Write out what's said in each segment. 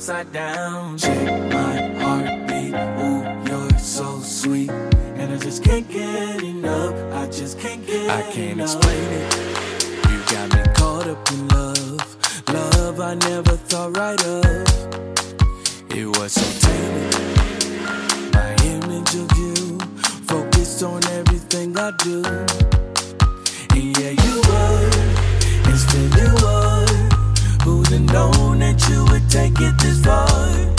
upside down. Check my heartbeat, ooh, you're so sweet. And I just can't get enough, I just can't get I can't enough. explain it. You got me caught up in love, love I never thought right of. It was so tame, my image of you, focused on everything I do. Take it this far?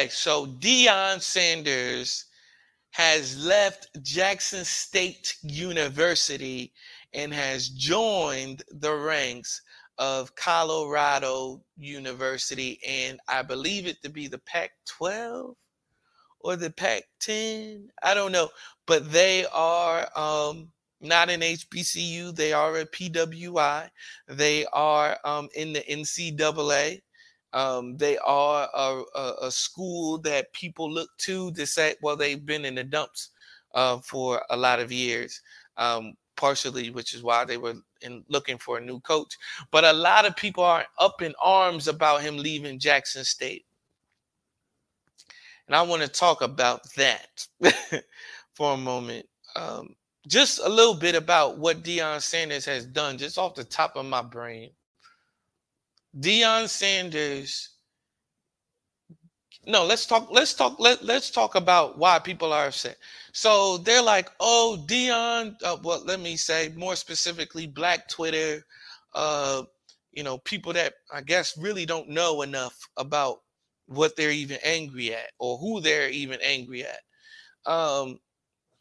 Okay, so Deion Sanders has left Jackson State University and has joined the ranks of Colorado University, and I believe it to be the Pac 12 or the Pac 10. I don't know, but they are um, not an HBCU, they are a PWI, they are um, in the NCAA. Um, they are a, a, a, school that people look to to say, well, they've been in the dumps uh, for a lot of years, um, partially, which is why they were in looking for a new coach. But a lot of people are up in arms about him leaving Jackson State. And I want to talk about that for a moment. Um, just a little bit about what Deion Sanders has done, just off the top of my brain. Deion Sanders. No, let's talk. Let's talk. Let, let's talk about why people are upset. So they're like, "Oh, Deion." Uh, well, let me say more specifically, Black Twitter. Uh, you know, people that I guess really don't know enough about what they're even angry at or who they're even angry at. Um,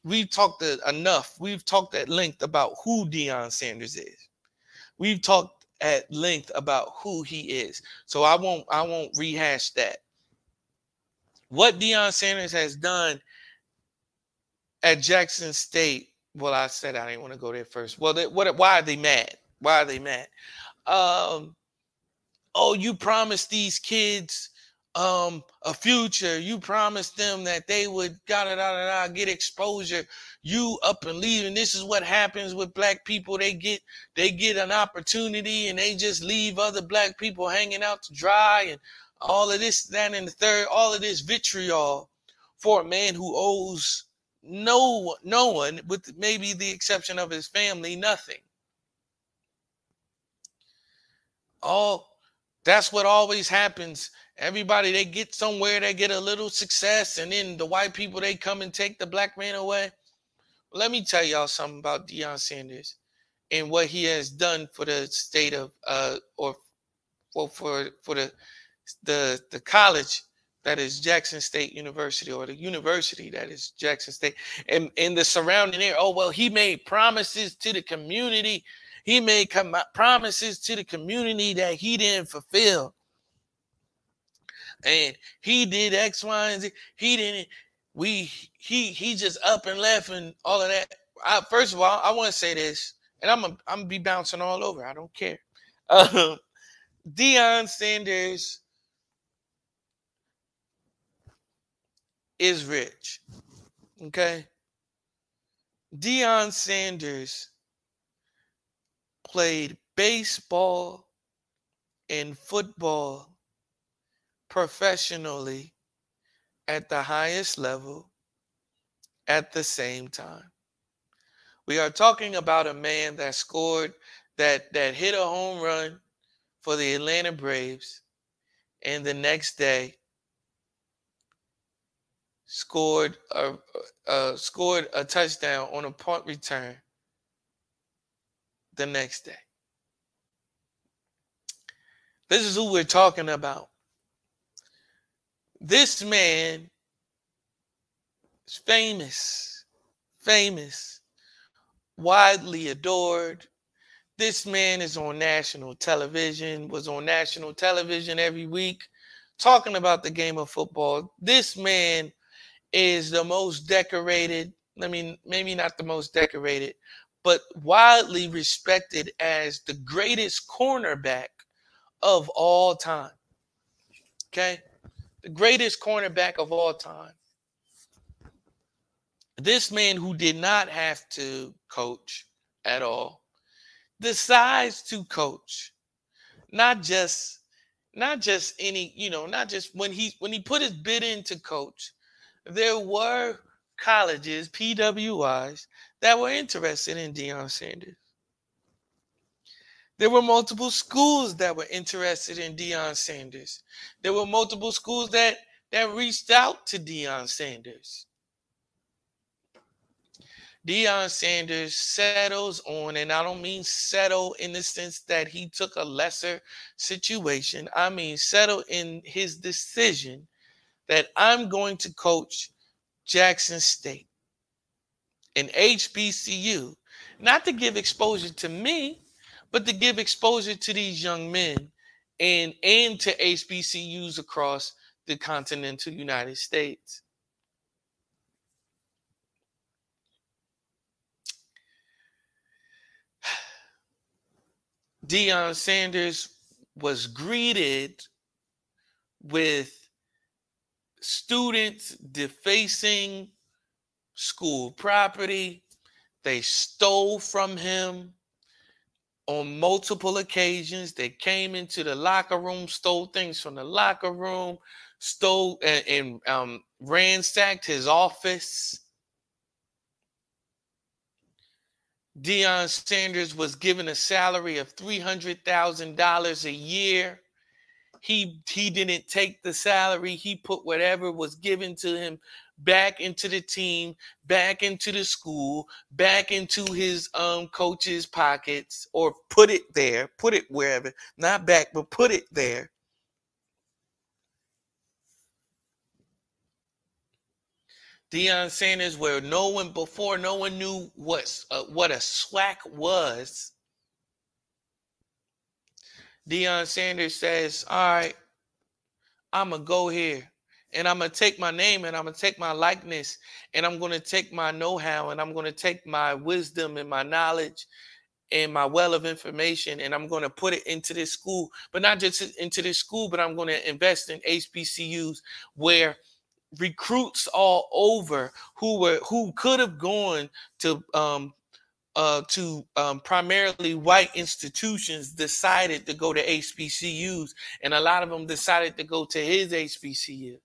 we've talked enough. We've talked at length about who Deion Sanders is. We've talked at length about who he is. So I won't I won't rehash that. What Deion Sanders has done at Jackson State. Well, I said I didn't want to go there first. Well, they, what? Why are they mad? Why are they mad? Um, oh, you promised these kids um a future. You promised them that they would da da da da get exposure. You up and leaving. This is what happens with black people. They get they get an opportunity and they just leave other black people hanging out to dry and all of this, that, and the third, all of this vitriol for a man who owes no no one, with maybe the exception of his family, nothing. All that's what always happens Everybody they get somewhere, they get a little success, and then the white people they come and take the black man away. Let me tell y'all something about Deion Sanders and what he has done for the state of uh or for for for the the the college that is Jackson State University or the university that is Jackson State and in the surrounding area. Oh well, he made promises to the community. He made com- promises to the community that he didn't fulfill and he did X, Y, and Z. He didn't. We he he just up and left and all of that. I, first of all, I want to say this, and I'm a, I'm gonna be bouncing all over. I don't care. Um, Deion Sanders is rich. Okay. Deion Sanders played baseball and football professionally at the highest level at the same time. We are talking about a man that scored that that hit a home run for the Atlanta Braves and the next day scored a uh, scored a touchdown on a punt return the next day. This is who we're talking about. This man is famous, famous, widely adored. This man is on national television, was on national television every week talking about the game of football. This man is the most decorated, I mean, maybe not the most decorated, but widely respected as the greatest cornerback of all time. Okay? The greatest cornerback of all time. This man who did not have to coach at all decides to coach, not just not just any, you know, not just when he when he put his bid in to coach, there were colleges, PWIs, that were interested in Deion Sanders. There were multiple schools that were interested in Deion Sanders. There were multiple schools that that reached out to Deion Sanders. Deion Sanders settles on, and I don't mean settle in the sense that he took a lesser situation. I mean settle in his decision that I'm going to coach Jackson State, an HBCU, not to give exposure to me, but to give exposure to these young men and and to HBCUs across the continental United States. Deion Sanders was greeted with students defacing school property. They stole from him on multiple occasions. They came into the locker room, stole things from the locker room, stole and, and um, ransacked his office. Deion Sanders was given a salary of $300,000 a year. He he didn't take the salary. He put whatever was given to him back into the team, back into the school, back into his um coach's pockets or put it there, put it wherever, not back, but put it there. Deion Sanders, where no one before, no one knew what uh, what a SWAC was. Deion Sanders says, "All right, I'm gonna go here, and I'm gonna take my name, and I'm gonna take my likeness, and I'm gonna take my know-how, and I'm gonna take my wisdom and my knowledge." And my well of information, and I'm going to put it into this school, but not just into this school, but I'm going to invest in HBCUs where recruits all over who were who could have gone to um uh to um primarily white institutions decided to go to HBCUs and a lot of them decided to go to his HBCU.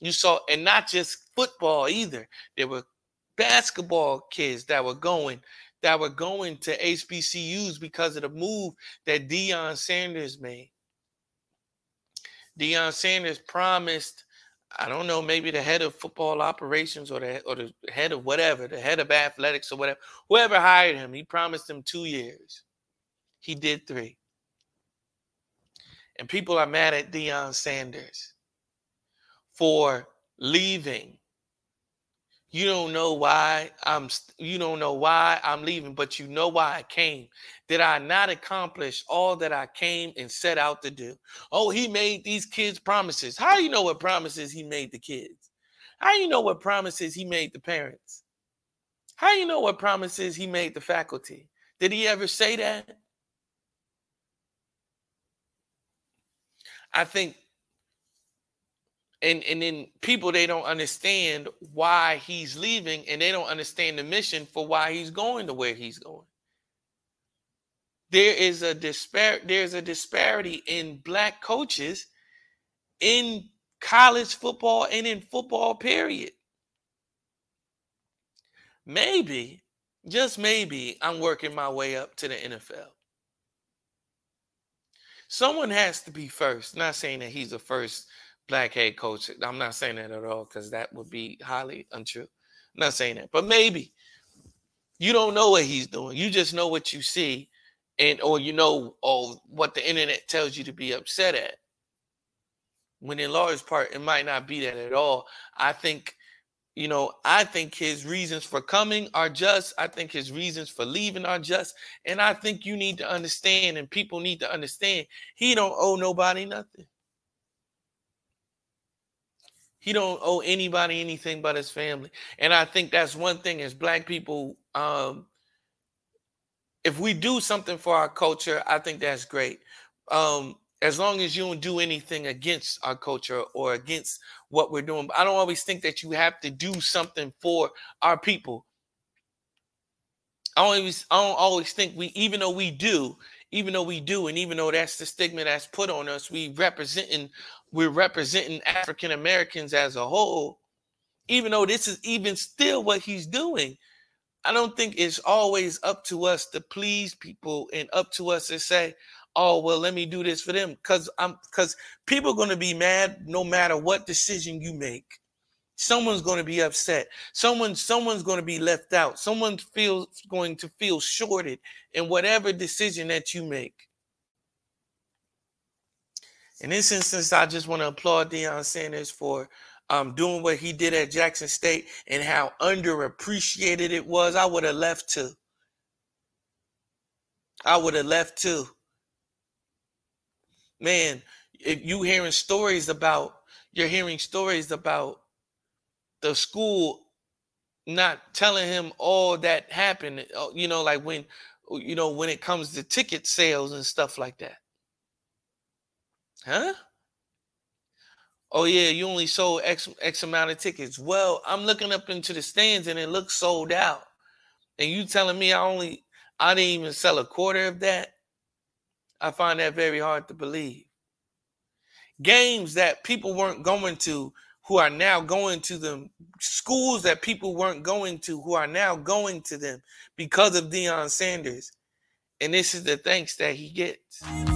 You saw and not just football either. There were basketball kids that were going that were going to HBCUs because of the move that Deion Sanders made. Deion Sanders promised I don't know, maybe the head of football operations or the or the head of whatever, the head of athletics or whatever, whoever hired him, he promised him two years. He did three. And people are mad at Deion Sanders for leaving you don't know why I'm you don't know why I'm leaving, but you know why I came. Did I not accomplish all that I came and set out to do? Oh, he made these kids promises. How do you know what promises he made the kids? How do you know what promises he made the parents? How do you know what promises he made the faculty? Did he ever say that? I think and and then people they don't understand why he's leaving and they don't understand the mission for why he's going to where he's going. There is a dispar there's a disparity in black coaches in college football and in football period. Maybe just maybe i'm working my way up to the nfl someone has to be first. Not saying that he's the first black head coach. I'm not saying that at all because that would be highly untrue. I'm not saying that, but maybe you don't know what he's doing. You just know what you see, and or you know oh what the internet tells you to be upset at when in large part it might not be that at all i think you know i think his reasons for coming are just i think his reasons for leaving are just and i think you need to understand and people need to understand he don't owe nobody nothing he don't owe anybody anything but his family and i think that's one thing as black people um if we do something for our culture, I think that's great. Um, as long as you don't do anything against our culture or against what we're doing. I don't always think that you have to do something for our people. I always I don't always think we even though we do, even though we do, and even though that's the stigma that's put on us, we representing we're representing African Americans as a whole, even though this is even still what he's doing. I don't think it's always up to us to please people and up to us to say, oh well let me do this for them because i'm because people are going to be mad no matter what decision you make someone's going to be upset someone someone's going to be left out someone feels going to feel shorted in whatever decision that you make in this instance i just want to applaud Deion sanders for um, doing what he did at Jackson State and how underappreciated it was, I would have left too. I would have left too. Man, if you hearing stories about, you're hearing stories about the school not telling him all that happened. Uh, you know, like when, you know, when it comes to ticket sales and stuff like that. Huh? oh yeah, you only sold X X amount of tickets. Well, I'm looking up into the stands and it looks sold out. And you telling me I only I didn't even sell a quarter of that? I find that very hard to believe. Games that people weren't going to who are now going to them, schools that people weren't going to who are now going to them because of Deion Sanders. And this is the thanks that he gets.